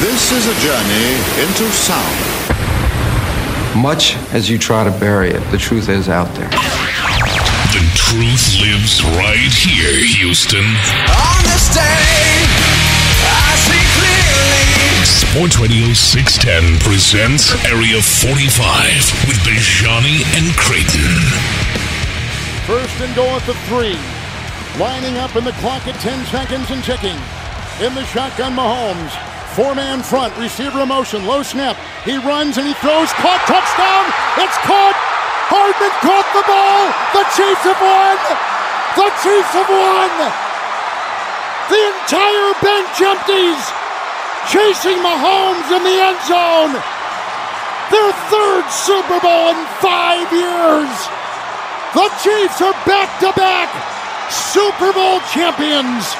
This is a journey into sound. Much as you try to bury it, the truth is out there. The truth lives right here, Houston. On this day, I see clearly. Sports Radio 610 presents Area 45 with Bijani and Creighton. First and goal at the three. Lining up in the clock at 10 seconds and ticking. In the shotgun, Mahomes. Four man front, receiver motion, low snap. He runs and he throws, caught, touchdown! It's caught! Hardman caught the ball! The Chiefs have won! The Chiefs have won! The entire bench empties! Chasing Mahomes in the end zone! Their third Super Bowl in five years! The Chiefs are back to back Super Bowl champions!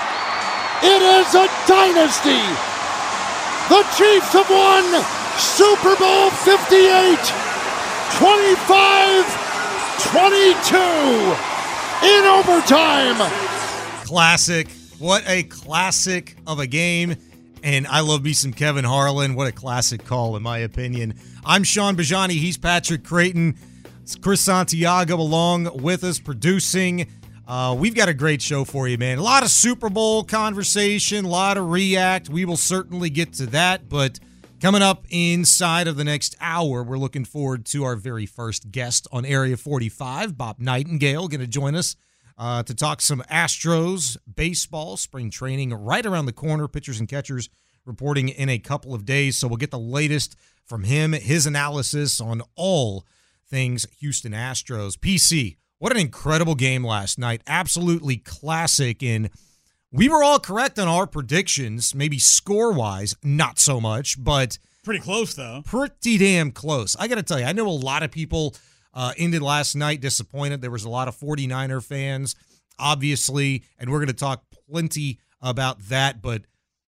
It is a dynasty! The Chiefs have won Super Bowl 58, 25 22 in overtime. Classic. What a classic of a game. And I love me some Kevin Harlan. What a classic call, in my opinion. I'm Shaun Bijani. He's Patrick Creighton. It's Chris Santiago along with us producing. Uh, we've got a great show for you, man. A lot of Super Bowl conversation, a lot of react. We will certainly get to that. But coming up inside of the next hour, we're looking forward to our very first guest on Area 45, Bob Nightingale, going to join us uh, to talk some Astros baseball, spring training right around the corner. Pitchers and catchers reporting in a couple of days. So we'll get the latest from him, his analysis on all things Houston Astros. PC, what an incredible game last night. Absolutely classic. And we were all correct on our predictions, maybe score wise, not so much, but Pretty close, though. pretty damn close. I got to tell you, I know a lot of people uh, ended last night disappointed. There was a lot of 49er fans, obviously, and we're going to talk plenty about that. But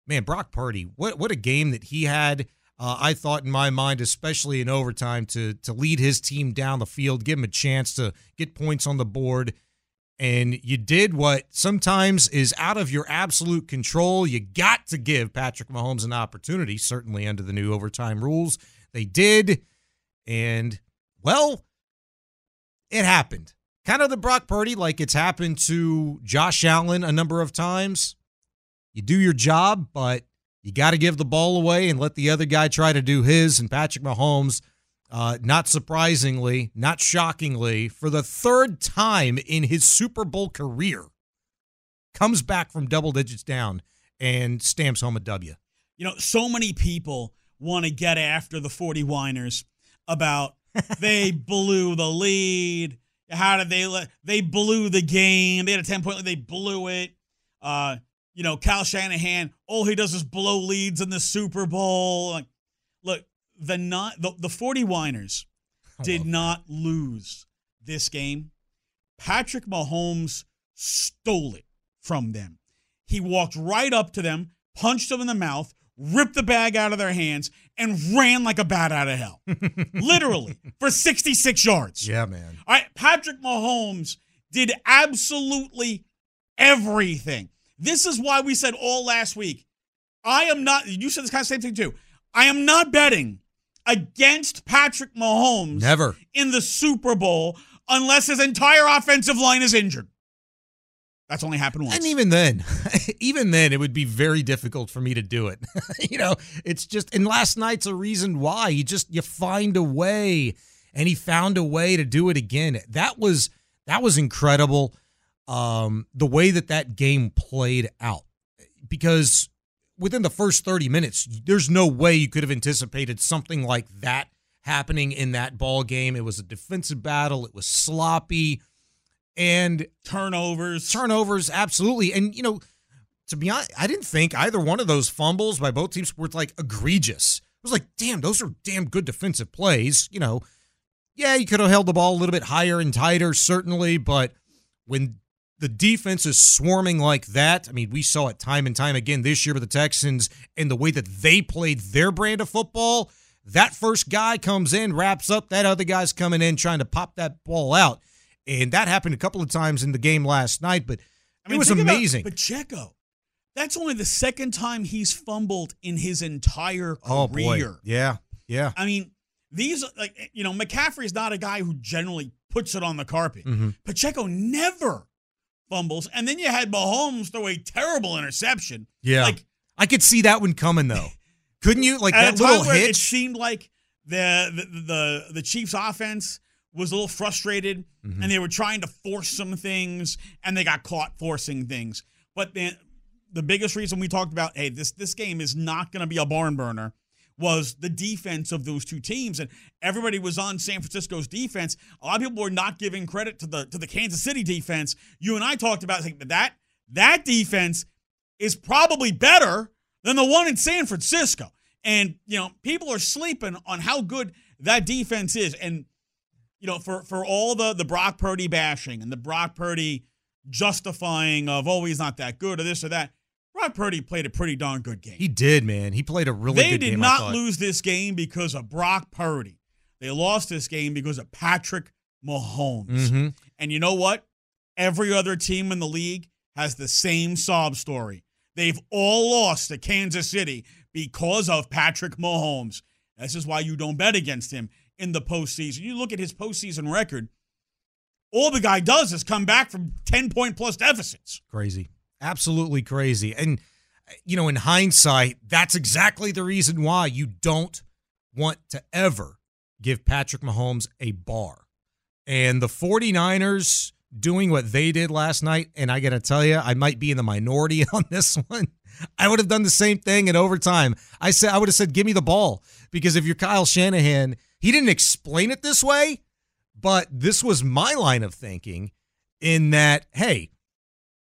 man, Brock Purdy, what what a game that he had. Uh, I thought in my mind, especially in overtime, to to lead his team down the field, give him a chance to get points on the board. And you did what sometimes is out of your absolute control. You got to give Patrick Mahomes an opportunity, certainly under the new overtime rules. They did. And, well, it happened. Kind of the Brock Purdy, like it's happened to Josh Allen a number of times. You do your job, but you got to give the ball away and let the other guy try to do his. And Patrick Mahomes, uh, not surprisingly, not shockingly, for the third time in his Super Bowl career, comes back from double digits down and stamps home a W. You know, so many people want to get after the 40 whiners about they blew the lead. How did they let they blew the game? They had a 10 point lead, they blew it. Uh, you know, Kyle Shanahan, all he does is blow leads in the Super Bowl. Like, look, the not the, the 40 whiners did not lose this game. Patrick Mahomes stole it from them. He walked right up to them, punched them in the mouth, ripped the bag out of their hands, and ran like a bat out of hell. Literally, for 66 yards. Yeah, man. All right, Patrick Mahomes did absolutely everything. This is why we said all last week. I am not, you said this kind of same thing too. I am not betting against Patrick Mahomes Never. in the Super Bowl unless his entire offensive line is injured. That's only happened once. And even then, even then, it would be very difficult for me to do it. you know, it's just, and last night's a reason why. You just, you find a way, and he found a way to do it again. That was, that was incredible. Um, the way that that game played out, because within the first 30 minutes, there's no way you could have anticipated something like that happening in that ball game. It was a defensive battle. It was sloppy and turnovers. Turnovers, absolutely. And you know, to be honest, I didn't think either one of those fumbles by both teams were like egregious. It was like, damn, those are damn good defensive plays. You know, yeah, you could have held the ball a little bit higher and tighter, certainly, but when the defense is swarming like that, I mean, we saw it time and time again this year with the Texans and the way that they played their brand of football. That first guy comes in, wraps up, that other guy's coming in trying to pop that ball out. And that happened a couple of times in the game last night, but I mean, it was think about amazing. Pacheco. That's only the second time he's fumbled in his entire career. oh boy, yeah, yeah. I mean, these like you know, McCaffrey's not a guy who generally puts it on the carpet. Mhm. Pacheco never fumbles, and then you had Mahomes throw a terrible interception. Yeah, like I could see that one coming though. Couldn't you? Like at that little where it hitch. seemed like the the the, the Chiefs' offense was a little frustrated, Mhm. and they were trying to force some things, and they got caught forcing things. But then the biggest reason we talked about, hey, this this game is not going to be a barn burner. Was the defense of those two teams, and everybody was on San Francisco's defense. A lot of people were not giving credit to the to the Kansas City defense. You and I talked about like, that that defense is probably better than the one in San Francisco. And, you know, people are sleeping on how good that defense is. And, you know, for, for all the, the Brock Purdy bashing and the Brock Purdy justifying of, oh, he's not that good or this or that, Brock Purdy played a pretty darn good game. he did, man. He played a really they good game. They did not lose this game because of Brock Purdy. They lost this game because of Patrick Mahomes. Mhm. And you know what? Every other team in the league has the same sob story. They've all lost to Kansas City because of Patrick Mahomes. This is why you don't bet against him in the postseason. You look at his postseason record, all the guy does is come back from 10 point plus deficits. Crazy. Absolutely crazy. And, you know, in hindsight, that's exactly the reason why you don't want to ever give Patrick Mahomes a bar. And the 49ers doing what they did last night, and I got to tell you, I might be in the minority on this one. I would have done the same thing in overtime. I said I would have said, "Give me the ball," because if you're Kyle Shanahan, he didn't explain it this way, but this was my line of thinking. In that, hey,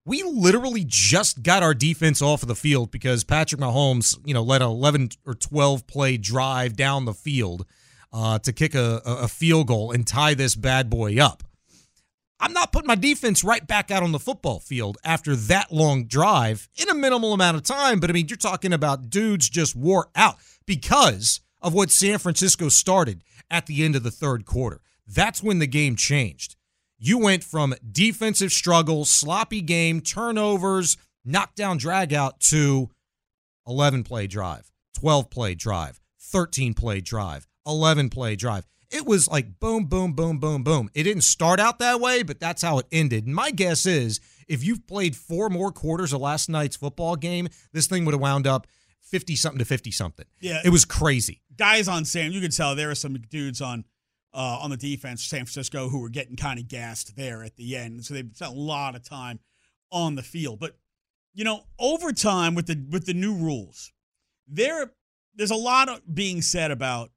we literally just got our defense off of the field because Patrick Mahomes, you know, led an 11 or 12 play drive down the field uh, to kick a, a a field goal and tie this bad boy up. I'm not putting my defense right back out on the football field after that long drive in a minimal amount of time. But I mean, you're talking about dudes just wore out because of what San Francisco started at the end of the third quarter. That's when the game changed. You went from defensive struggles, sloppy game, turnovers, knockdown, drag out to 11 play drive, 12 play drive, 13 play drive, 11 play drive. It was like boom, boom, boom, boom, boom. It didn't start out that way, but that's how it ended. And my guess is if you've played four more quarters of last night's football game, this thing would have wound up 50 something to 50 something. Yeah. It was crazy. Guys on Sam, you could tell there were some dudes on uh, on the defense, San Francisco, who were getting kind of gassed there at the end. So they spent a lot of time on the field. But you know, over time with the with the new rules, there there's a lot of being said about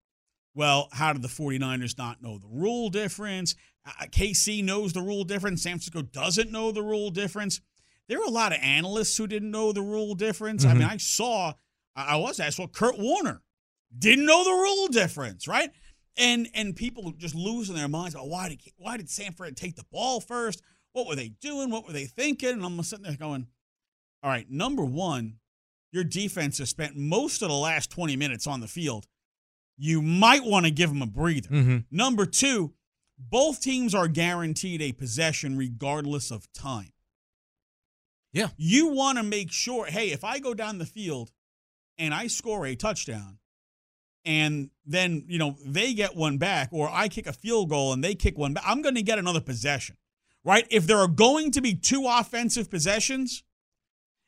well, how did the 49ers not know the rule difference? Uh, KC knows the rule difference. San Francisco doesn't know the rule difference. There are a lot of analysts who didn't know the rule difference. I mean, Mhm. I saw, I was, asked, saw Kurt Warner didn't know the rule difference, right? And and people just losing their minds about why did why did San Fran take the ball first? What were they doing? What were they thinking? And I'm sitting there going, all right, number one, your defense has spent most of the last 20 minutes on the field. You might want to give them a breather. Mhm. Number two, both teams are guaranteed a possession regardless of time. Yeah. You want to make sure, hey, if I go down the field and I score a touchdown and then, you know, they get one back or I kick a field goal and they kick one back, I'm going to get another possession. right? If there are going to be two offensive possessions,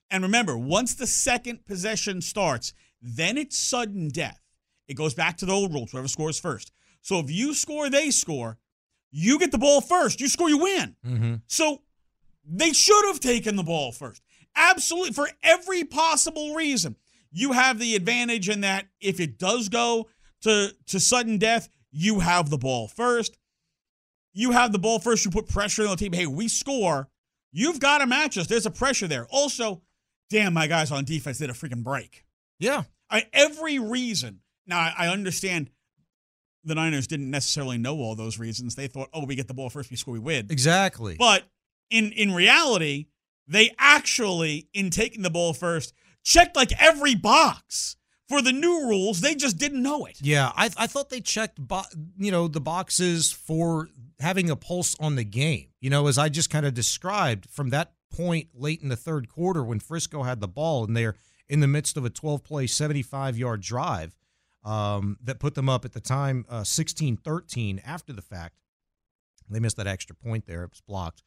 and remember, once the second possession starts, then it's sudden death. It goes back to the old rules, whoever scores first. So if you score, they score, you get the ball first. You score, you win. Mm-hmm. So they should have taken the ball first. Absolutely. For every possible reason. You have the advantage in that if it does go to, to sudden death, you have the ball first. You have the ball first. You put pressure on the team. Hey, we score. You've got to match us. There's a pressure there. Also, damn, my guys on defense did a freaking break. Yeah. I, every reason. Now, I, I understand the Niners didn't necessarily know all those reasons. They thought, oh, we get the ball first, we score, we win. Exactly. But in in reality, they actually, in taking the ball first, checked like every box for the new rules. They just didn't know it. Yeah, I, I thought they checked, bo- you know, the boxes for having a pulse on the game. You know, as I just kind of described from that point late in the third quarter when Frisco had the ball and they're in the midst of a 12 play, 75 yard drive um, that put them up at the time uh, 16 13 after the fact. They missed that extra point there. It was blocked.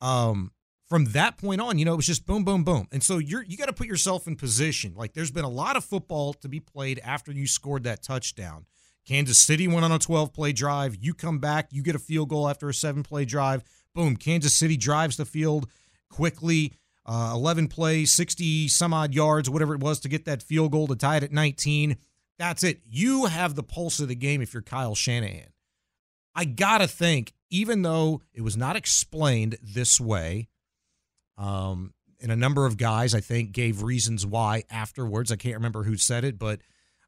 Um, from that point on, you know, it was just boom, boom, boom. And so you're you got to put yourself in position. Like there's been a lot of football to be played after you scored that touchdown. Kansas City went on a 12 play drive. You come back, you get a field goal after a seven play drive. Boom, Kansas City drives the field quickly. Uh, 11 plays, 60 some odd yards, whatever it was to get that field goal to tie it at 19. That's it. You have the pulse of the game if you're Kyle Shanahan. I got to think, even though it was not explained this way, um, and a number of guys, I think, gave reasons why afterwards. I can't remember who said it, but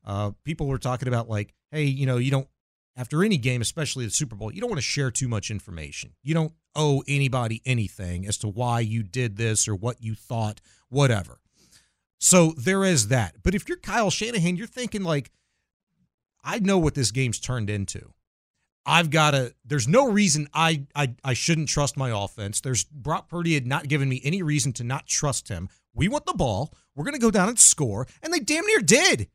uh, people were talking about, like, hey, you know, you don't, after any game, especially the Super Bowl, you don't want to share too much information. You don't owe anybody anything as to why you did this or what you thought, whatever. So there is that. But if you're Kyle Shanahan, you're thinking, like, I know what this game's turned into. I've got to. There's no reason I, I I shouldn't trust my offense. There's Brock Purdy had not given me any reason to not trust him. We want the ball. We're going to go down and score, and they damn near did.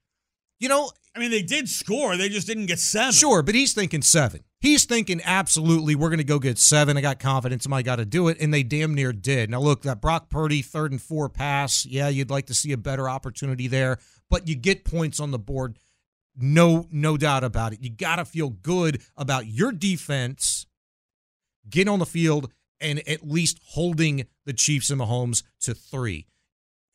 You know, I mean, they did score. They just didn't get seven. Sure, but he's thinking seven. He's thinking absolutely we're going to go get seven. I got confidence my got to do it, and they damn near did. Now look, that Brock Purdy third and four pass. Yeah, you'd like to see a better opportunity there, but you get points on the board. No, no doubt about it. You got to feel good about your defense, getting on the field, and at least holding the Chiefs and Mahomes to three.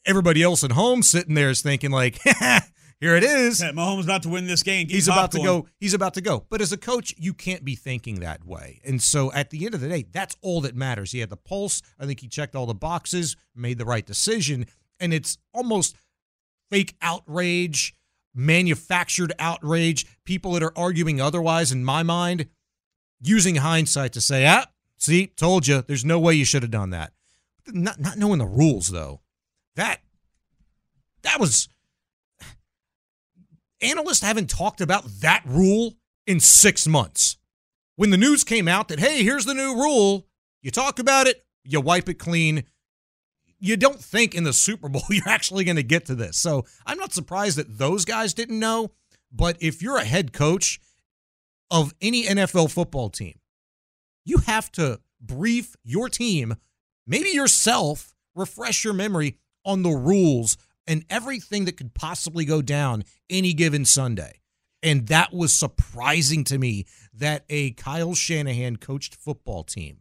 Everybody else at home sitting there is thinking like, here it is. Yeah, Mahomes about to win this game. Keep he's about to go. He's about to go. But as a coach, you can't be thinking that way. And so at the end of the day, that's all that matters. He had the pulse. I think he checked all the boxes, made the right decision, and it's almost fake outrage manufactured outrage, people that are arguing otherwise, in my mind, using hindsight to say, ah, see, told you, there's no way you should have done that. Not, not knowing the rules, though. That, that was, analysts haven't talked about that rule in six months. When the news came out that, hey, here's the new rule, you talk about it, you wipe it clean, you don't think in the Super Bowl you're actually going to get to this. So I'm not surprised that those guys didn't know. But if you're a head coach of any NFL football team, you have to brief your team, maybe yourself, refresh your memory on the rules and everything that could possibly go down any given Sunday. And that was surprising to me that a Kyle Shanahan coached football team,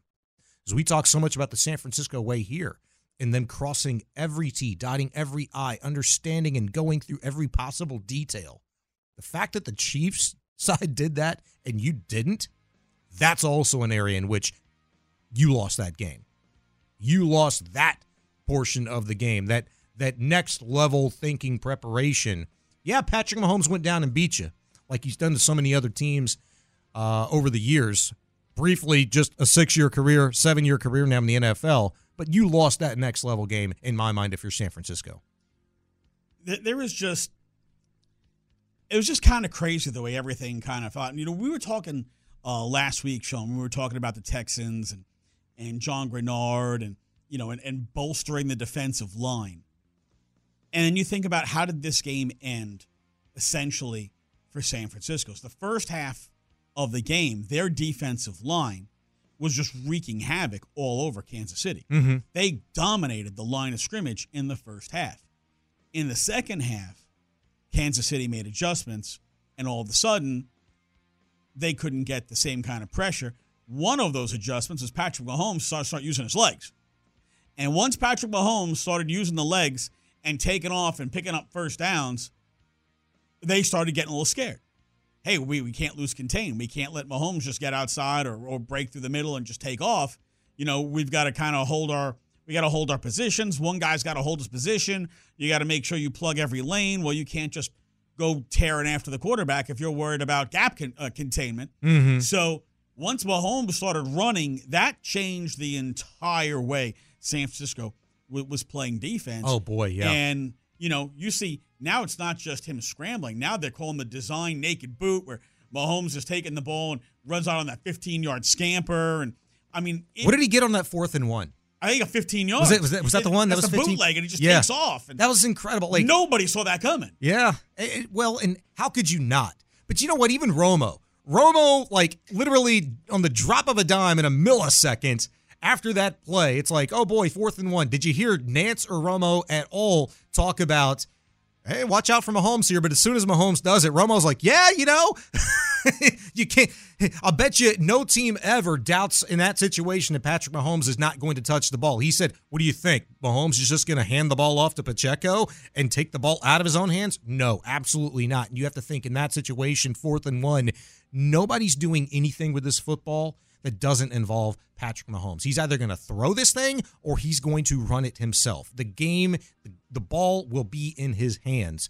as we talk so much about the San Francisco way here, and then crossing every T, dotting every I, understanding and going through every possible detail. The fact that the Chiefs side did that and you didn't, that's also an area in which you lost that game. You lost that portion of the game, that that next level thinking preparation. Yeah, Patrick Mahomes went down and beat you, like he's done to so many other teams uh, over the years. Briefly, just a six year career, seven year career now in the NFL but you lost that next level game in my mind if you're San Francisco. There was just it was just kind of crazy the way everything kind of thought. You know, we were talking uh, last week, Shaun. We were talking about the Texans and and John Greenard and you know and, and bolstering the defensive line. And then you think about how did this game end essentially for San Francisco? So the first half of the game, their defensive line was just wreaking havoc all over Kansas City. Mm-hmm. They dominated the line of scrimmage in the first half. In the second half, Kansas City made adjustments, and all of a sudden, they couldn't get the same kind of pressure. One of those adjustments is Patrick Mahomes started start using his legs. And once Patrick Mahomes started using the legs and taking off and picking up first downs, they started getting a little scared. Hey, we, we can't lose contain. We can't let Mahomes just get outside or, or break through the middle and just take off. You know, we've got to kind of hold our we got to hold our positions. One guy's got to hold his position. You got to make sure you plug every lane. Well, you can't just go tearing after the quarterback if you're worried about gap con- uh, containment. Mm-hmm. So once Mahomes started running, that changed the entire way San Francisco w- was playing defense. Oh boy, yeah. And you know, you see now it's not just him scrambling. Now they're calling the design naked boot where Mahomes is taking the ball and runs out on that 15 yard scamper. And I mean, it, what did he get on that fourth and one? I think a 15 yards. Was, it, was, that, was that the one that was the 15? bootleg, and he just yeah. takes off. And that was incredible. Like nobody saw that coming. Yeah. It- it- well, and how could you not? But you know what? Even Romo, Romo, like literally on the drop of a dime in a millisecond after that play, it's like, oh boy, fourth and one. Did you hear Nance or Romo at all talk about? Hey, watch out for Mahomes here. But as soon as Mahomes does it, Romo's like, yeah, you know, you can't. I'll bet you no team ever doubts in that situation that Patrick Mahomes is not going to touch the ball. He said, What do you think? Mahomes is just going to hand the ball off to Pacheco and take the ball out of his own hands? No, absolutely not. And you have to think in that situation, fourth and one, nobody's doing anything with this football that doesn't involve Patrick Mahomes. He's either going to throw this thing or he's going to run it himself. The game, the, the ball will be in his hands.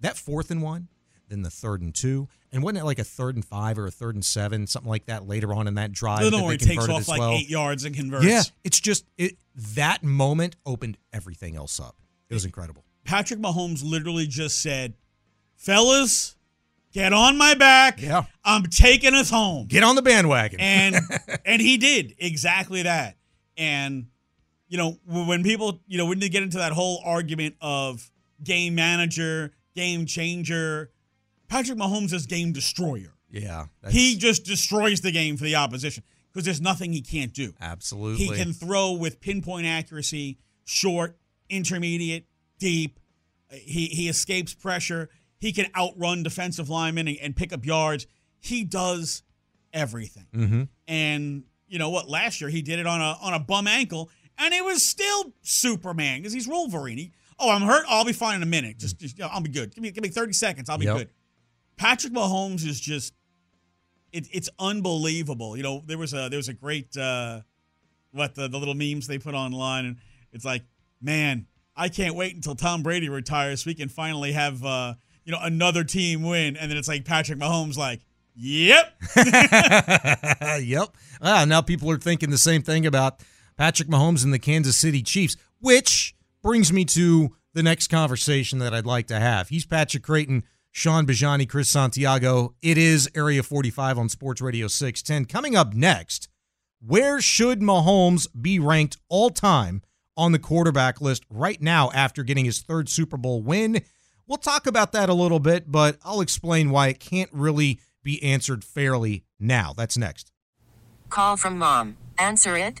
That fourth and one, then the third and two, and wasn't it like a third and five or a third and seven, something like that later on in that drive? The that one they where he takes off like well? eight yards and converts. Yeah, it's just it. That moment opened everything else up. It was incredible. Patrick Mahomes literally just said, "Fellas, get on my back. Yeah. I'm taking us home." Get on the bandwagon. and and he did exactly that. And you know, when people, you know, when they get into that whole argument of game manager, game changer, Patrick Mahomes is game destroyer. yeah, He just destroys the game for the opposition because there's nothing he can't do. absolutely. He can throw with pinpoint accuracy, short, intermediate, deep. He he escapes pressure. He can outrun defensive linemen and, and pick up yards. He does everything. Mm-hmm. And you know what? Last year he did it on a on a bum ankle, and it was still Superman because he's Wolverine. He, oh, I'm hurt. I'll be fine in a minute. Just, just I'll be good. Give me give me 30 seconds. I'll be Yep. good. Patrick Mahomes is just it, it's unbelievable. You know, there was a there was a great uh what the, the little memes they put online and it's like, man, I can't wait until Tom Brady retires so we can finally have uh you know another team win and then it's like Patrick Mahomes like, "Yep." yep. Ah, now people are thinking the same thing about Patrick Mahomes and the Kansas City Chiefs, which brings me to the next conversation that I'd like to have. He's Patrick Creighton, Shaun Bijani, Chris Santiago. It is Area 45 on Sports Radio 610. Coming up next, where should Mahomes be ranked all time on the quarterback list right now after getting his third Super Bowl win? We'll talk about that a little bit, but I'll explain why it can't really be answered fairly now. That's next. Call from mom. Answer it.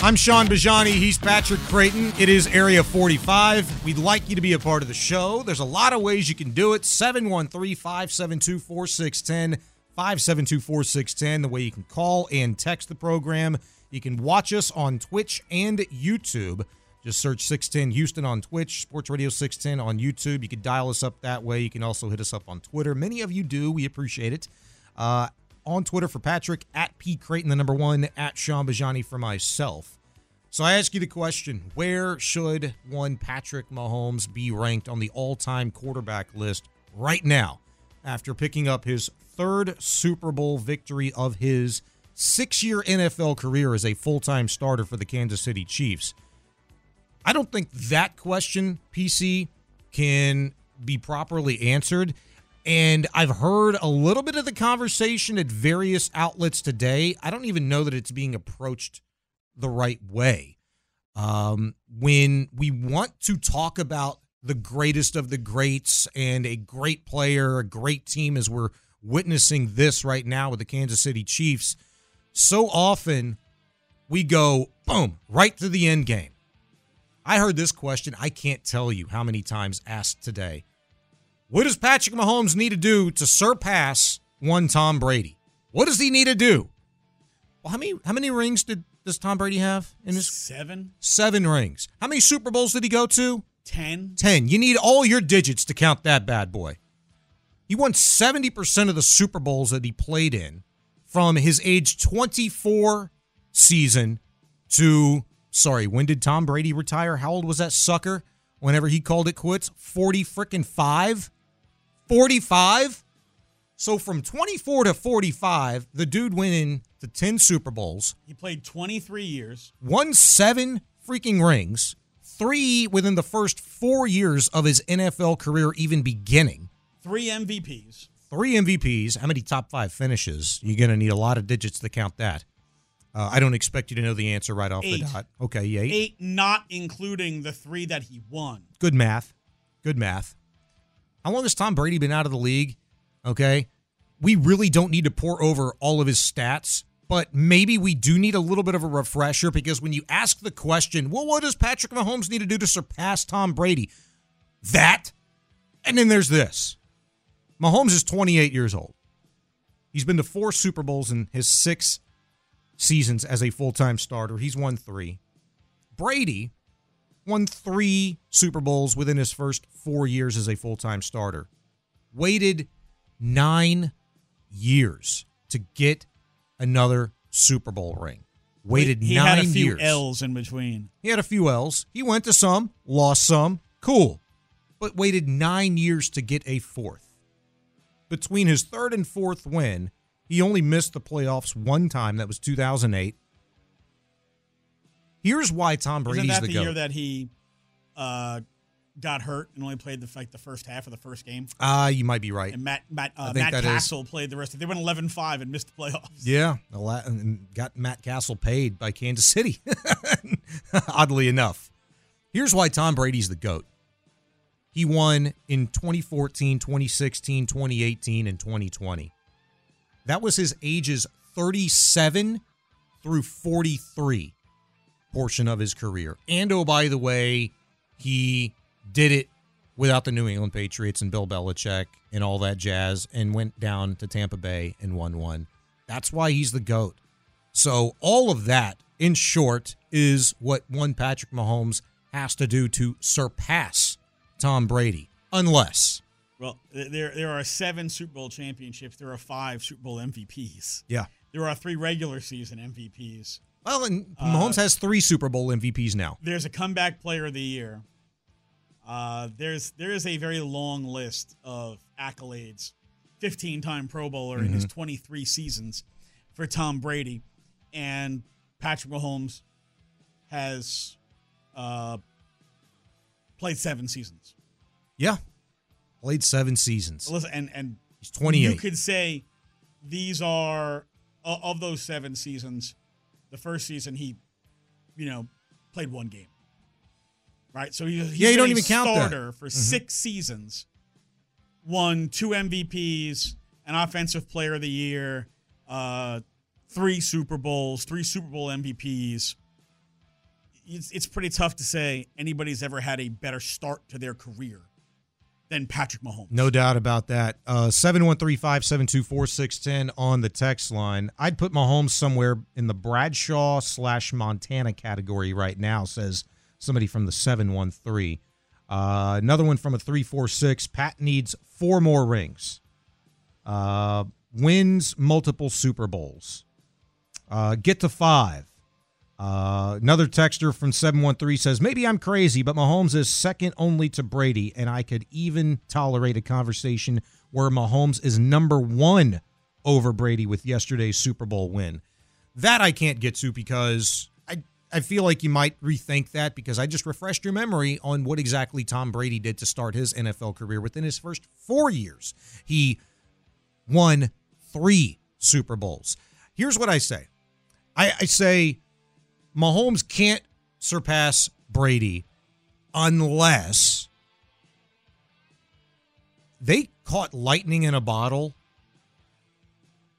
I'm Shaun Bijani. He's Patrick Creighton. It is Area 45. We'd like you to be a part of the show. There's a lot of ways you can do it. 713 572 4610. 572 4610. The way you can call and text the program. You can watch us on Twitch and YouTube. Just search 610 Houston on Twitch, Sports Radio 610 on YouTube. You can dial us up that way. You can also hit us up on Twitter. Many of you do. We appreciate it. Uh, on Twitter for Patrick, at P. Creighton, the number one, at Shaun Bijani for myself. So I ask you the question where should one Patrick Mahomes be ranked on the all time quarterback list right now after picking up his third Super Bowl victory of his six year NFL career as a full time starter for the Kansas City Chiefs? I don't think that question, PC, can be properly answered. And I've heard a little bit of the conversation at various outlets today. I don't even know that it's being approached the right way. Um, when we want to talk about the greatest of the greats and a great player, a great team, as we're witnessing this right now with the Kansas City Chiefs, so often we go, boom, right to the end game. I heard this question, I can't tell you how many times asked today. What does Patrick Mahomes need to do to surpass one Tom Brady? What does he need to do? Well, how many how many rings did does Tom Brady have in his seven? Seven rings. How many Super Bowls did he go to? Ten. Ten. You need all your digits to count that bad boy. He won 70% of the Super Bowls that he played in from his age 24 season to sorry, when did Tom Brady retire? How old was that sucker whenever he called it quits? 40 freaking 5? 45? So from 24 to 45, the dude went in to 10 Super Bowls. He played 23 years. Won seven freaking rings, three within the first four years of his NFL career even beginning. Three MVPs. Three MVPs. How many top five finishes? You're going to need a lot of digits to count that. Uh, I don't expect you to know the answer right off eight. the dot. Okay, eight. Eight, not including the three that he won. Good math. Good math. How long has Tom Brady been out of the league? Okay. We really don't need to pour over all of his stats, but maybe we do need a little bit of a refresher because when you ask the question, well, what does Patrick Mahomes need to do to surpass Tom Brady? That. And then there's this Mahomes is 28 years old. He's been to four Super Bowls in his six seasons as a full time starter. He's won three. Brady won three Super Bowls within his first four years as a full time starter. Waited nine years to get another Super Bowl ring. Waited he nine had a few years. L's in between. He had a few L's. He went to some, lost some. Cool. But waited nine years to get a fourth. Between his third and fourth win, he only missed the playoffs one time. That was 2008. Here's why Tom Brady's Isn't that the, the, year that he uh, got hurt and only played the like the first half of the first game? Ah, you might be right. And Matt Matt uh, Matt that is- Cassel played the rest. of They went 11-5 and missed the playoffs. Yeah, and got Matt Cassel paid by Kansas City. Oddly enough, here's why Tom Brady's the GOAT. He won in 2014, 2016, 2018, and 2020. That was his ages 37 through 43 portion of his career. And oh, by the way, he did it without the New England Patriots and Bill Belichick and all that jazz and went down to Tampa Bay and won one. That's why he's the GOAT. So, all of that, in short, is what one Patrick Mahomes has to do to surpass Tom Brady, unless. Well, there there are seven Super Bowl championships. There are five Super Bowl MVPs. Yeah. There are three regular season MVPs. Well, and Uh, Mahomes has three Super Bowl MVPs now. There's a comeback player of the year. Uh, there's there is a very long list of accolades. 15 time Pro Bowler in his Mhm. 23 seasons for Tom Brady, and Patrick Mahomes has uh, played seven seasons. Yeah. Played seven seasons. Listen, and and He's 28. You could say these are of those seven seasons. The first season he, you know, played one game. Right, so he, he's Yeah, you don't a even count that. starter for Mhm. six seasons. Won two MVPs, an Offensive Player of the Year, uh, three Super Bowls, three Super Bowl MVPs. It's, it's pretty tough to say anybody's ever had a better start to their career than Patrick Mahomes. No doubt about that. Uh, 713-572-4610 on the text line. I'd put Mahomes somewhere in the Bradshaw slash Montana category right now, says somebody from the 713. Uh, another one from a 346. Pat needs four more rings. Uh, wins multiple Super Bowls. Uh, get to five. Uh, another texter from 713 says, Maybe I'm crazy, but Mahomes is second only to Brady, and I could even tolerate a conversation where Mahomes is number one over Brady with yesterday's Super Bowl win. That I can't get to because I, I feel like you might rethink that because I just refreshed your memory on what exactly Tom Brady did to start his NFL career within his first four years. He won three Super Bowls. Here's what I say I, I say Mahomes can't surpass Brady unless they caught lightning in a bottle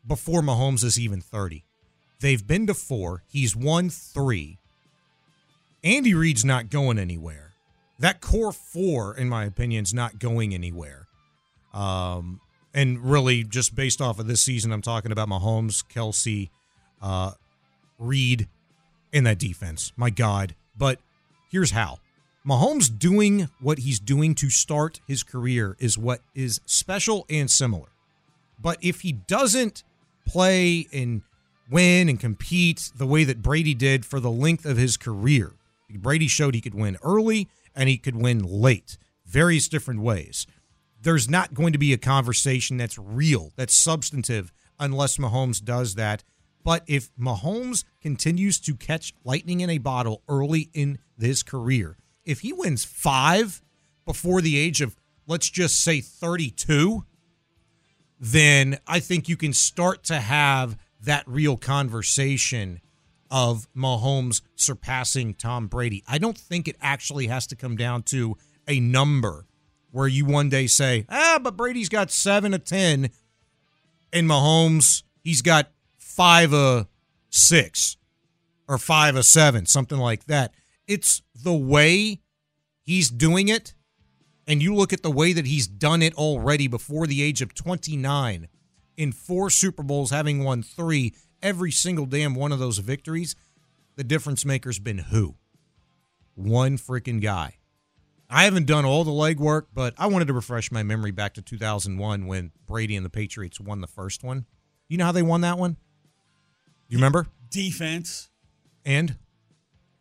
before Mahomes is even 30. They've been to four. He's won three. Andy Reid's not going anywhere. That core four, in my opinion, is not going anywhere. Um, and really, just based off of this season, I'm talking about Mahomes, Kelce, uh, Reid in that defense. My God. But here's how Mahomes doing what he's doing to start his career is what is special and similar. But if he doesn't play and win and compete the way that Brady did for the length of his career, Brady showed he could win early and he could win late, various different ways. There's not going to be a conversation that's real, that's substantive, unless Mahomes does that. But if Mahomes continues to catch lightning in a bottle early in his career, if he wins five before the age of, let's just say, 32, then I think you can start to have that real conversation of Mahomes surpassing Tom Brady. I don't think it actually has to come down to a number where you one day say, ah, but Brady's got seven of 10 and Mahomes, he's got five of six or five of seven, something like that. It's the way he's doing it. And you look at the way that he's done it already before the age of 29 in four Super Bowls, having won three, every single damn one of those victories. The difference maker's been who? One freaking guy. I haven't done all the legwork, but I wanted to refresh my memory back to 2001 when Brady and the Patriots won the first one. You know how they won that one? You remember? Defense. And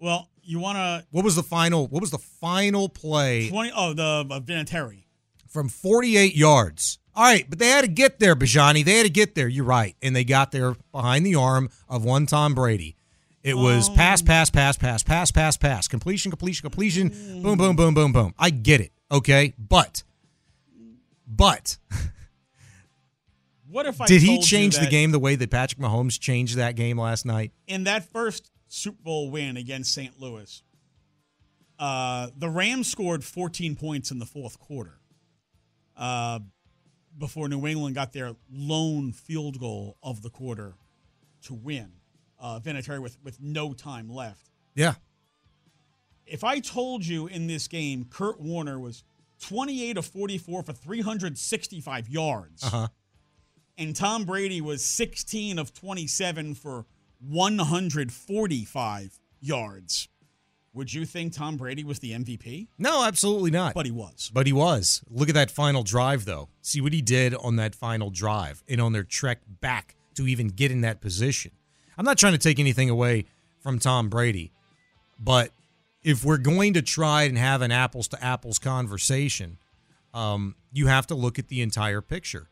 Well, you want to what was the final? What was the final play 20 oh the uh, Vinatieri. from 48 yards? All right, but they had to get there, Bijani. They had to get there. You're right, and they got there behind the arm of one Tom Brady. It was pass, pass, pass, pass, pass, pass, pass, completion, completion, completion, boom, boom, boom, boom, boom. I get it, okay, but, but What if I did he change the game the way that Patrick Mahomes changed that game last night? in that first Super Bowl win against St. Louis? Uh, the Rams scored 14 points in the fourth quarter. Uh, before New England got their lone field goal of the quarter to win. Uh, Vinatieri with with no time left. Yeah, If I told you in this game Kurt Warner was 28 of 44 for 365 yards, uh huh. And Tom Brady was 16 of 27 for 145 yards, would you think Tom Brady was the MVP? No, absolutely not. But he was. But he was. Look at that final drive, though. See what he did on that final drive and on their trek back to even get in that position. I'm not trying to take anything away from Tom Brady, but if we're going to try and have an apples to apples conversation, um, you have to look at the entire picture.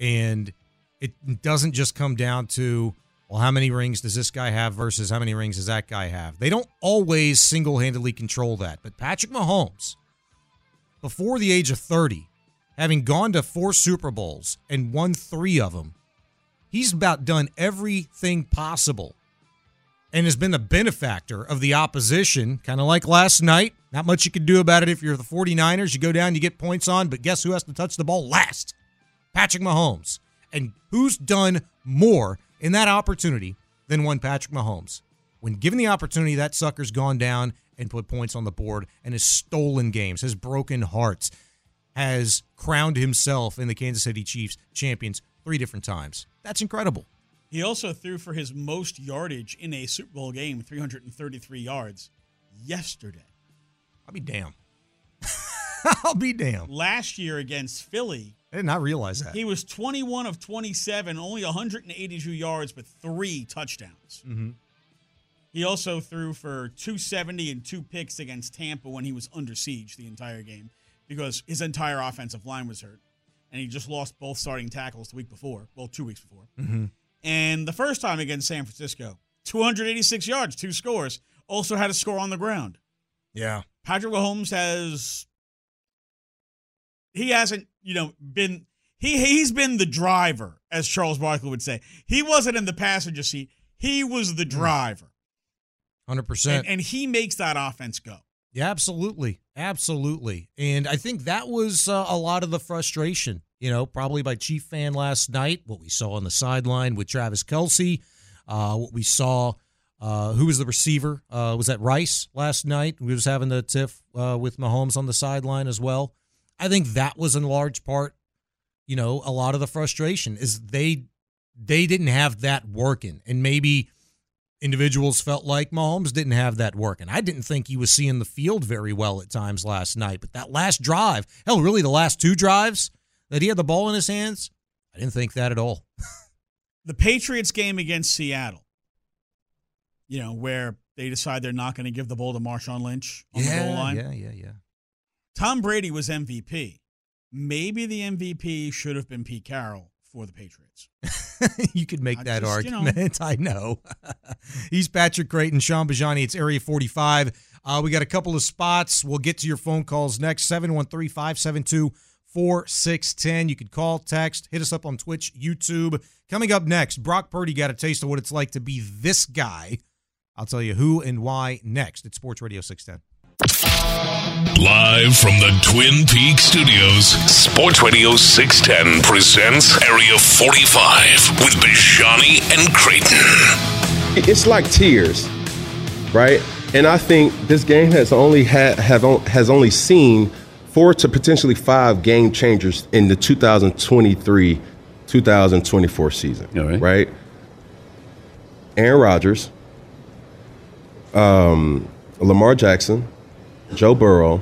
And it doesn't just come down to, well, how many rings does this guy have versus how many rings does that guy have? They don't always single handedly control that. But Patrick Mahomes, before the age of 30, having gone to four Super Bowls and won three of them, he's about done everything possible and has been the benefactor of the opposition, kind of like last night. Not much you can do about it if you're the 49ers. You go down, you get points on, but guess who has to touch the ball last? Patrick Mahomes. And who's done more in that opportunity than one Patrick Mahomes? When given the opportunity, that sucker's gone down and put points on the board and has stolen games, has broken hearts, has crowned himself in the Kansas City Chiefs champions three different times. That's incredible. He also threw for his most yardage in a Super Bowl game, 333 yards, yesterday. I'll be damned. I'll be damned. Last year against Philly, I did not realize that. he was 21 of 27, only 182 yards, but three touchdowns. Mm-hmm. He also threw for 270 and two picks against Tampa when he was under siege the entire game because his entire offensive line was hurt. And he just lost both starting tackles the week before, well, two weeks before. Mm-hmm. And the first time against San Francisco, 286 yards, two scores. Also had a score on the ground. Yeah. Patrick Mahomes has he hasn't, you know, been he he's been the driver, as Charles Barkley would say. He wasn't in the passenger seat. He was the driver. 100%. And, and he makes that offense go. Yeah, absolutely. Absolutely. And I think that was uh, a lot of the frustration, you know, probably by Chief fan last night, what we saw on the sideline with Travis Kelce, uh, what we saw. Uh, who was the receiver? Uh, was that Rice last night? We was having the tiff uh, with Mahomes on the sideline as well. I think that was in large part, you know, a lot of the frustration is they they didn't have that working, and maybe individuals felt like Mahomes didn't have that working. I didn't think he was seeing the field very well at times last night, but that last drive, hell, really the last two drives that he had the ball in his hands, I didn't think that at all. The Patriots game against Seattle, you know, where they decide they're not going to give the ball to Marshawn Lynch on the goal line. yeah, yeah, yeah. Tom Brady was MVP. Maybe the MVP should have been Pete Carroll for the Patriots. you could make I that just, you know. argument. I know. He's Patrick Creighton, Shaun Bijani. It's Area 45. Uh, we got a couple of spots. We'll get to your phone calls next 713 572 4610. You could call, text, hit us up on Twitch, YouTube. Coming up next, Brock Purdy got a taste of what it's like to be this guy. I'll tell you who and why next. It's Sports Radio 610. Live from the Twin Peak studios, Sports Radio 610 presents Area 45 with Bijani and Creighton. It's like tears, right? And I think this game has only had have on- has only seen four to potentially five game changers in the 2023 2024 season, right? Aaron Rodgers, um, Lamar Jackson, Joe Burrow,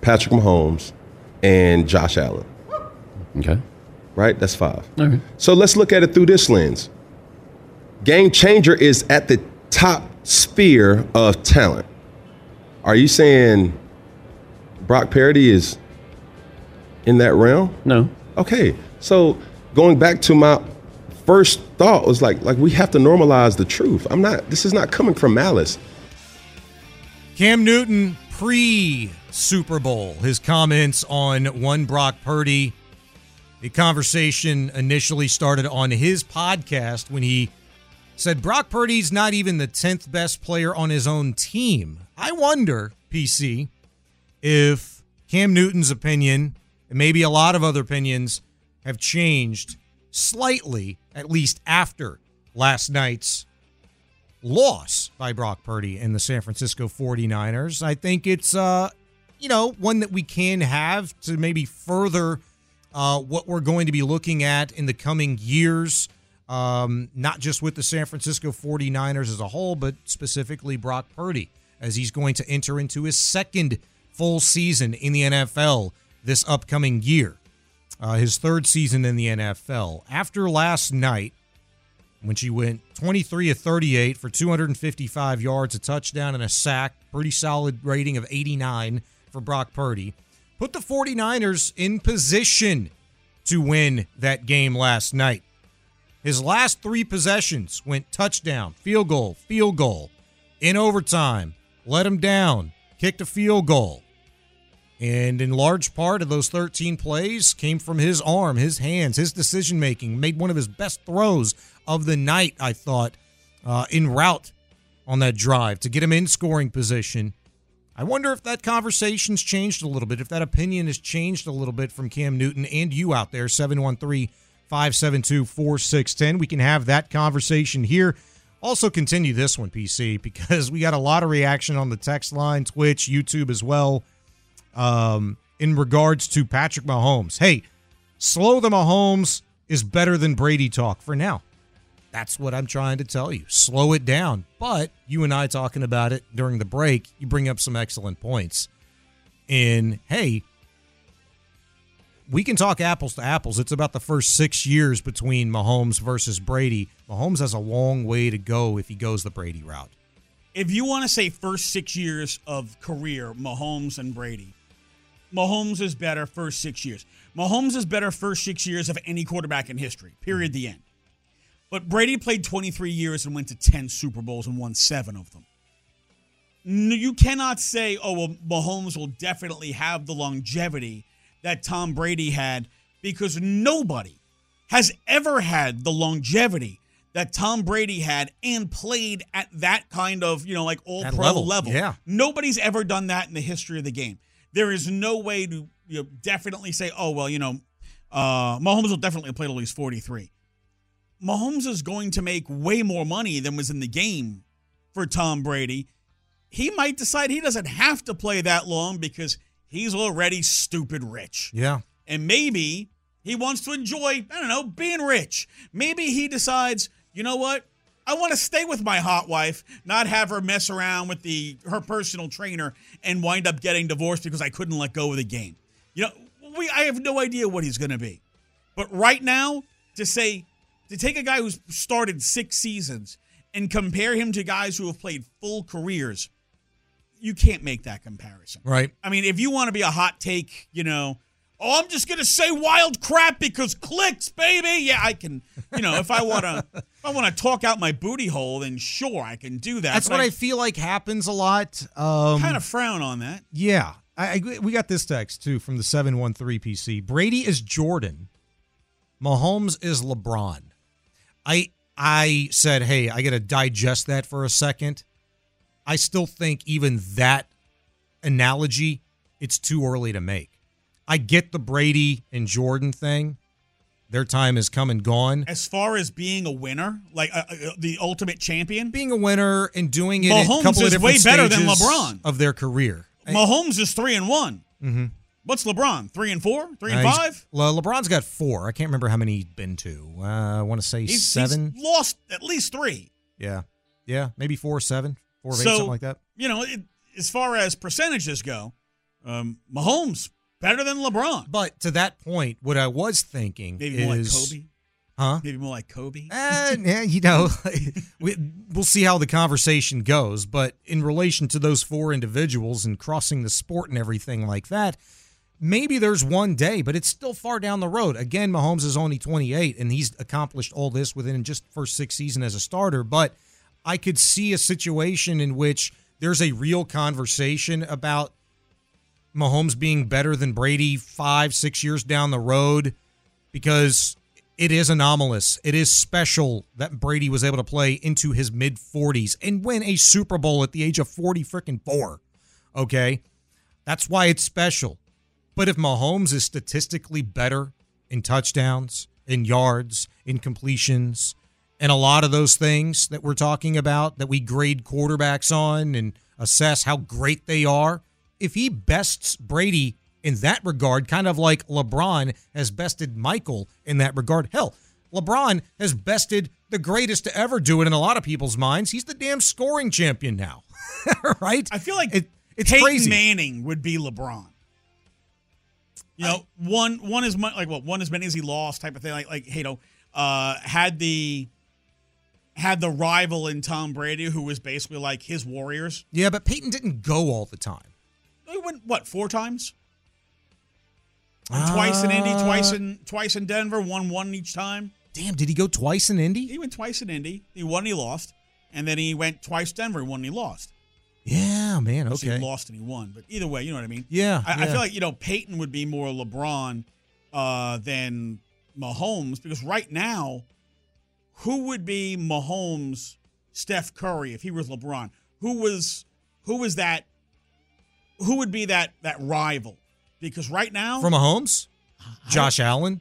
Patrick Mahomes, and Josh Allen. Okay. Right? That's five. Okay. So let's look at it through this lens. Game changer is at the top sphere of talent. Are you saying Brock Purdy is in that realm? No. Okay. So going back to my first thought was like like we have to normalize the truth. I'm not this is not coming from malice. Cam Newton pre Super Bowl, his comments on one Brock Purdy. The conversation initially started on his podcast when he said Brock Purdy's not even the 10th best player on his own team. I wonder, PC, if Cam Newton's opinion and maybe a lot of other opinions have changed slightly, at least after last night's loss by Brock Purdy and the San Francisco 49ers. I think it's uh you know, one that we can have to maybe further uh what we're going to be looking at in the coming years. Um, not just with the San Francisco 49ers as a whole, but specifically Brock Purdy, as he's going to enter into his second full season in the NFL this upcoming year. Uh, his third season in the NFL. After last night, when she went 23 of 38 for 255 yards, a touchdown, and a sack. Pretty solid rating of 89 for Brock Purdy. Put the 49ers in position to win that game last night. His last three possessions went touchdown, field goal, field goal. In overtime, let him down, kicked a field goal. And in large part of those 13 plays came from his arm, his hands, his decision making. Made one of his best throws of the night, I thought, uh, in route on that drive to get him in scoring position. I wonder if that conversation's changed a little bit, if that opinion has changed a little bit from Cam Newton and you out there, 713 572 4610. We can have that conversation here. Also, continue this one, PC, because we got a lot of reaction on the text line, Twitch, YouTube as well, um, in regards to Patrick Mahomes. Hey, slow the Mahomes is better than Brady talk for now. That's what I'm trying to tell you. Slow it down. But you and I talking about it during the break, you bring up some excellent points. And hey, we can talk apples to apples. It's about the first six years between Mahomes versus Brady. Mahomes has a long way to go if he goes the Brady route. If you want to say first six years of career, Mahomes and Brady, Mahomes is better first six years. Mahomes is better first six years of any quarterback in history, period, the end. But Brady played 23 years and went to 10 Super Bowls and won seven of them. You cannot say, oh, well, Mahomes will definitely have the longevity that Tom Brady had because nobody has ever had the longevity that Tom Brady had and played at that kind of, you know, like all That pro level, level. yeah. Nobody's ever done that in the history of the game. There is no way to you know, definitely say, oh, well, you know, uh, Mahomes will definitely play till he's 43. Mahomes is going to make way more money than was in the game for Tom Brady. He might decide he doesn't have to play that long because he's already stupid rich. Yeah. And maybe he wants to enjoy, I don't know, being rich. Maybe he decides, you know what? I want to stay with my hot wife, not have her mess around with the her personal trainer and wind up getting divorced because I couldn't let go of the game. You know, we I have no idea what he's going to be. But right now, to say to take a guy who's started 6 seasons and compare him to guys who have played full careers, you can't make that comparison. Right. I mean, if you want to be a hot take, you know, oh, I'm just gonna say wild crap because clicks, baby. Yeah, I can. You know, if I want to, if I want to talk out my booty hole, then sure, I can do that. That's But what I, feel like happens a lot. Um, kind of frown on that. Yeah. I, I we got this text too from the 713 PC. Brady is Jordan. Mahomes is LeBron. I I said, "Hey, I got to digest that for a second. I still think even that analogy it's too early to make. I get the Brady and Jordan thing. Their time has come and gone. As far as being a winner, like uh, uh, the ultimate champion, Being a winner and doing it Mahomes a couple is of way better than LeBron. of their career. Mahomes is three and one. Mm-hmm. What's LeBron? Three and four? Three and Uh, five? Le- LeBron's got four. I can't remember how many he's been to. Uh, I want to say He's, seven. he's lost at least three. yeah, yeah, maybe four, seven, four, of eight, So, something like that. You know, it, as far as percentages go, um, Mahomes better than LeBron. But to that point, what I was thinking Maybe more like Kobe. huh? Maybe more like Kobe. Uh, yeah, you know, we, we'll see how the conversation goes. But in relation to those four individuals and crossing the sport and everything like that, maybe there's one day, but it's still far down the road. Again, Mahomes is only 28, and he's accomplished all this within just first six season as a starter. But I could see a situation in which there's a real conversation about Mahomes being better than Brady five, six years down the road because it is anomalous. It is special that Brady was able to play into his mid 40s and win a Super Bowl at the age of 40 freaking four. Okay? That's why it's special. But if Mahomes is statistically better in touchdowns, in yards, in completions, and a lot of those things that we're talking about that we grade quarterbacks on and assess how great they are, if he bests Brady in that regard, kind of like LeBron has bested Michael in that regard, hell, LeBron has bested the greatest to ever do it in a lot of people's minds. He's the damn scoring champion now, right? I feel like it, it's Peyton crazy. Manning would be LeBron. You know, one one is mu- like what one as many as he lost type of thing. Like like hey, you know, uh, had the had the rival in Tom Brady who was basically like his Warriors. Yeah, but Peyton didn't go all the time. He went what four times? twice in Indy, twice in twice in Denver, won one each time. Damn, did he go twice in Indy? He went twice in Indy. He won, he lost, and then he went twice Denver, won, he lost. Yeah, man. Okay. He lost and he won, but either way, you know what I mean. Yeah, I, I feel like you know Peyton would be more LeBron uh, than Mahomes because right now, who would be Mahomes, Steph Curry if he was LeBron? Who was who was that? Who would be that that rival? Because right now, From Mahomes, Josh Allen,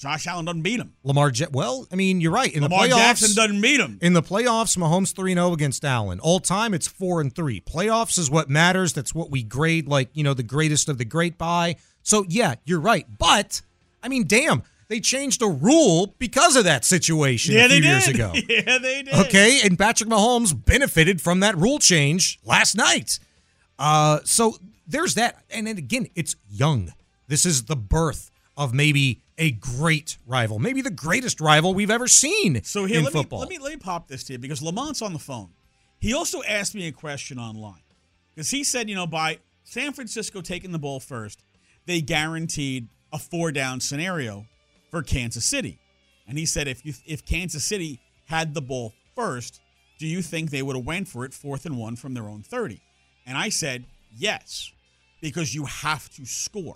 Josh Allen doesn't beat him. Lamar. Ja- well, I mean, you're right. In Lamar the playoffs, Jackson doesn't beat him. In the playoffs, Mahomes 3 0 against Allen. All time, it's 4 and 3. Playoffs is what matters. That's what we grade, like, you know, the greatest of the great by. So, yeah, you're right. But, I mean, damn, they changed a rule because of that situation Yeah, a few years ago. yeah, they did. Okay, and Patrick Mahomes benefited from that rule change last night. Uh, so there's that, and then again, it's young. This is the birth of maybe a great rival, maybe the greatest rival we've ever seen So here, in let football. me let me let me pop this to you because Lamont's on the phone. He also asked me a question online because he said, you know, by San Francisco taking the ball first, they guaranteed a four down scenario for Kansas City, and he said if you if Kansas City had the ball first, do you think they would have went for it fourth and one from their own thirty? And I said yes, because you have to score.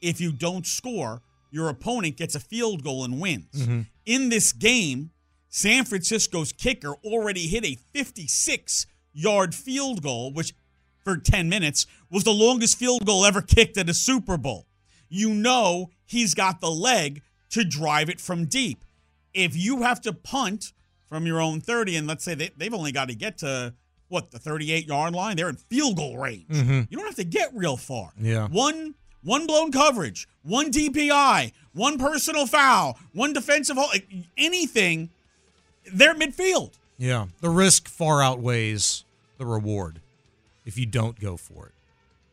If you don't score, your opponent gets a field goal and wins. Mm-hmm. In this game, San Francisco's kicker already hit a 56 yard field goal, which for 10 minutes was the longest field goal ever kicked at a Super Bowl. You know he's got the leg to drive it from deep. If you have to punt from your own 30, and let's say they, they've only got to get to what the 38 yard line, they're in field goal range. Mhm. You don't have to get real far. Yeah. One one blown coverage, one DPI, one personal foul, one defensive hold, anything, they're midfield. Yeah, the risk far outweighs the reward if you don't go for it.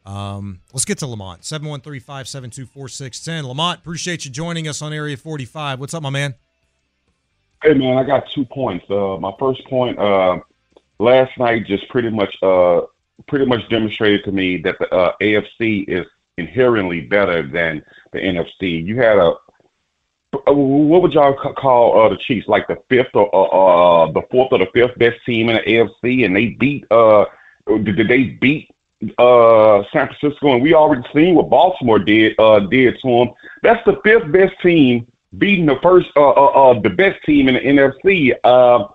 Um, let's get to Lamont. 713-572-4610. Lamont, appreciate you joining us on Area 45. What's up, my man? Hey man, I got two points. Uh, my first point, uh, last night just pretty much, uh, pretty much demonstrated to me that the uh, AFC is inherently better than the NFC. You had a, uh, what would y'all call uh, the Chiefs? Like the fifth or uh, uh, the fourth or the fifth best team in the AFC, and they beat. Uh, did they beat uh, San Francisco? And we already seen what Baltimore did uh, did to them. That's the fifth best team beating the first uh, uh, uh the best team in the NFC. Uh,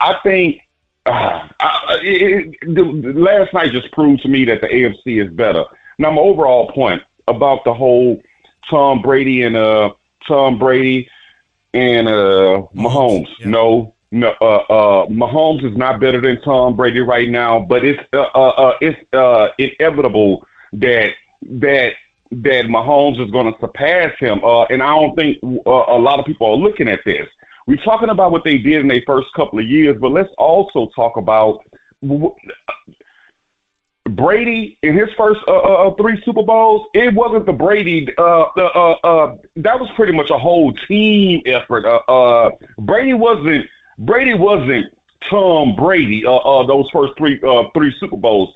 I think uh, I, it, it, the, last night just proved to me that the AFC is better. Now, my overall point about the whole Tom Brady and uh Tom Brady and uh Mahomes. No, no, uh, uh, Mahomes is not better than Tom Brady right now, but it's uh, uh, uh it's uh inevitable that that that Mahomes is going to surpass him. Uh, and I don't think uh, a lot of people are looking at this. We're talking about what they did in their first couple of years, but let's also talk about Brady in his first uh, uh, three Super Bowls. It wasn't the Brady. Uh, uh, uh, that was pretty much a whole team effort. Uh, uh, Brady wasn't. Brady wasn't Tom Brady. Uh, uh, those first three uh, three Super Bowls.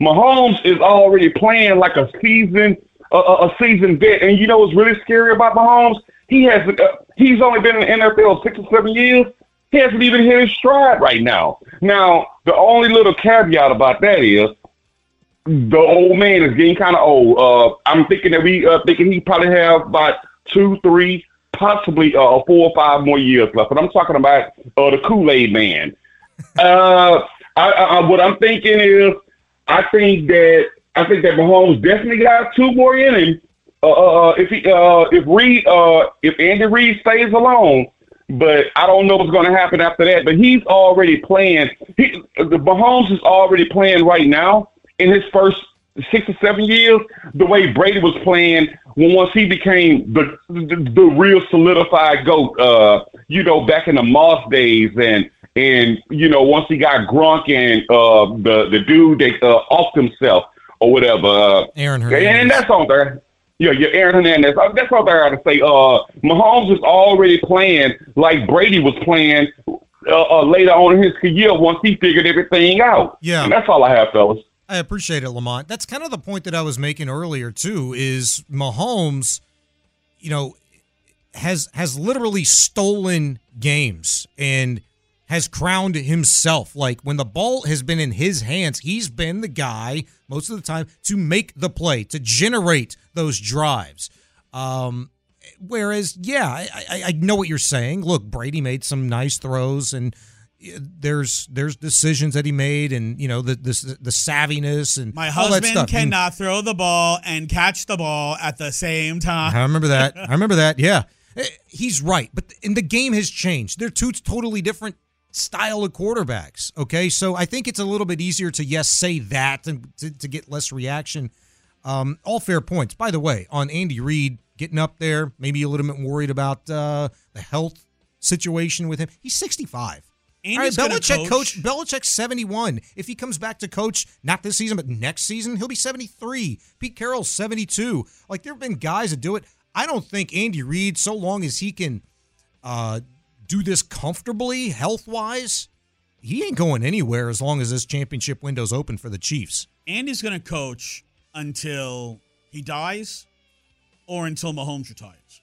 Mahomes is already playing like a season a a seasoned vet, and you know what's really scary about Mahomes? He has uh, he's only been in the NFL six or seven years. He hasn't even hit his stride right now. Now, the only little caveat about that is the old man is getting kind of old. Uh, I'm thinking that we uh, thinking he probably have about two, three, possibly uh, four or five more years left. But I'm talking about uh, the Kool Aid Man. Uh, I, I, what I'm thinking is, I think that I think that Mahomes definitely got two more in him. Uh, uh, if he, uh, if Reid, uh, if Andy Reid stays alone, but I don't know what's going to happen after that. But he's already playing. He, the Mahomes is already playing right now in his first six or seven years. The way Brady was playing when once he became the the, the real solidified goat. Uh, you know, back in the Moss days and. And you know, once he got Gronk and uh, the the dude that uh, offed himself or whatever, uh, Aaron and, Hernandez. and that's on there. Yeah, yeah, Aaron Hernandez. That's all I got to say. Uh, Mahomes is already playing like Brady was playing uh, uh, later on in his career once he figured everything out. Yeah. and that's all I have, fellas. I appreciate it, Lamont. That's kind of the point that I was making earlier too. Is Mahomes, you know, has has literally stolen games, and has crowned himself. Like when the ball has been in his hands, he's been the guy most of the time to make the play, to generate those drives. Um, whereas, yeah, I, I, I know what you're saying. Look, Brady made some nice throws and uh, there's there's decisions that he made and you know the the, the savviness and My all that husband stuff. And- cannot throw the ball and catch the ball at the same time. I remember that. I remember that. Yeah. Eh, He's right. But and the game has changed. They're two totally different style of quarterbacks. Okay. So I think it's a little bit easier to, yes, say that and to, to get less reaction. Um, all fair points. By the way, on Andy Reid getting up there, maybe a little bit worried about uh, the health situation with him. He's 65. Andy's All right, Belichick coach- coach Belichick's 71. If he comes back to coach not this season but next season, he'll be 73. Pete Carroll's 72. Like there have been guys that do it. I don't think Andy Reid, so long as he can uh, do this comfortably, health wise, he ain't going anywhere as long as this championship window's open for the Chiefs. Andy's going to coach until he dies or until Mahomes retires.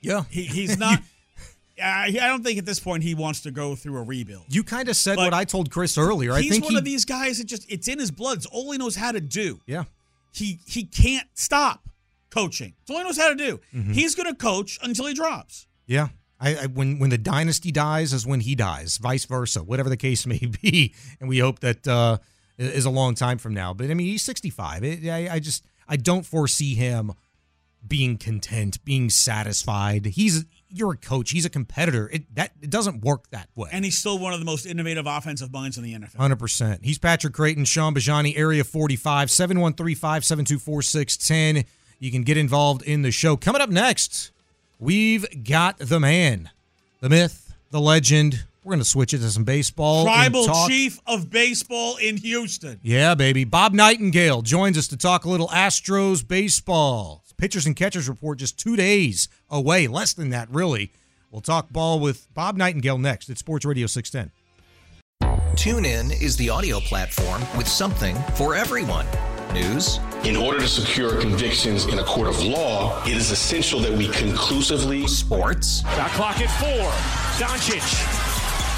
Yeah. He, he's not. I, I don't think at this point he wants to go through a rebuild. You kind of said But what I told Chris earlier. I He's think one he, of these guys that just it's in his blood. It's all he knows how to do. Yeah. He he can't stop coaching. It's all he knows how to do. Mhm. He's going to coach until he drops. Yeah. I, I when when the dynasty dies is when he dies, vice versa, whatever the case may be, and we hope that uh, is a long time from now. But I mean, he's 65. It, I, I just I don't foresee him being content, being satisfied. He's you're a coach. He's a competitor. It that it doesn't work that way. And he's still one of the most innovative offensive minds in the NFL. Hundred percent. He's Patrick Creighton, Shaun Bijani, Area 45, 713-572-4610. You can get involved in the show. Coming up next, we've got the man, the myth, the legend. We're gonna switch it to some baseball. and Tribal talk- chief of baseball in Houston. Yeah, baby. Bob Nightingale joins us to talk a little Astros baseball. Pitchers and catchers report just two days away, less than that, really. We'll talk ball with Bob Nightingale next at Sports Radio 610. TuneIn is the audio platform with something for everyone. News. In order to secure convictions in a court of law, it is essential that we conclusively. Sports. Shot clock at four. Doncic.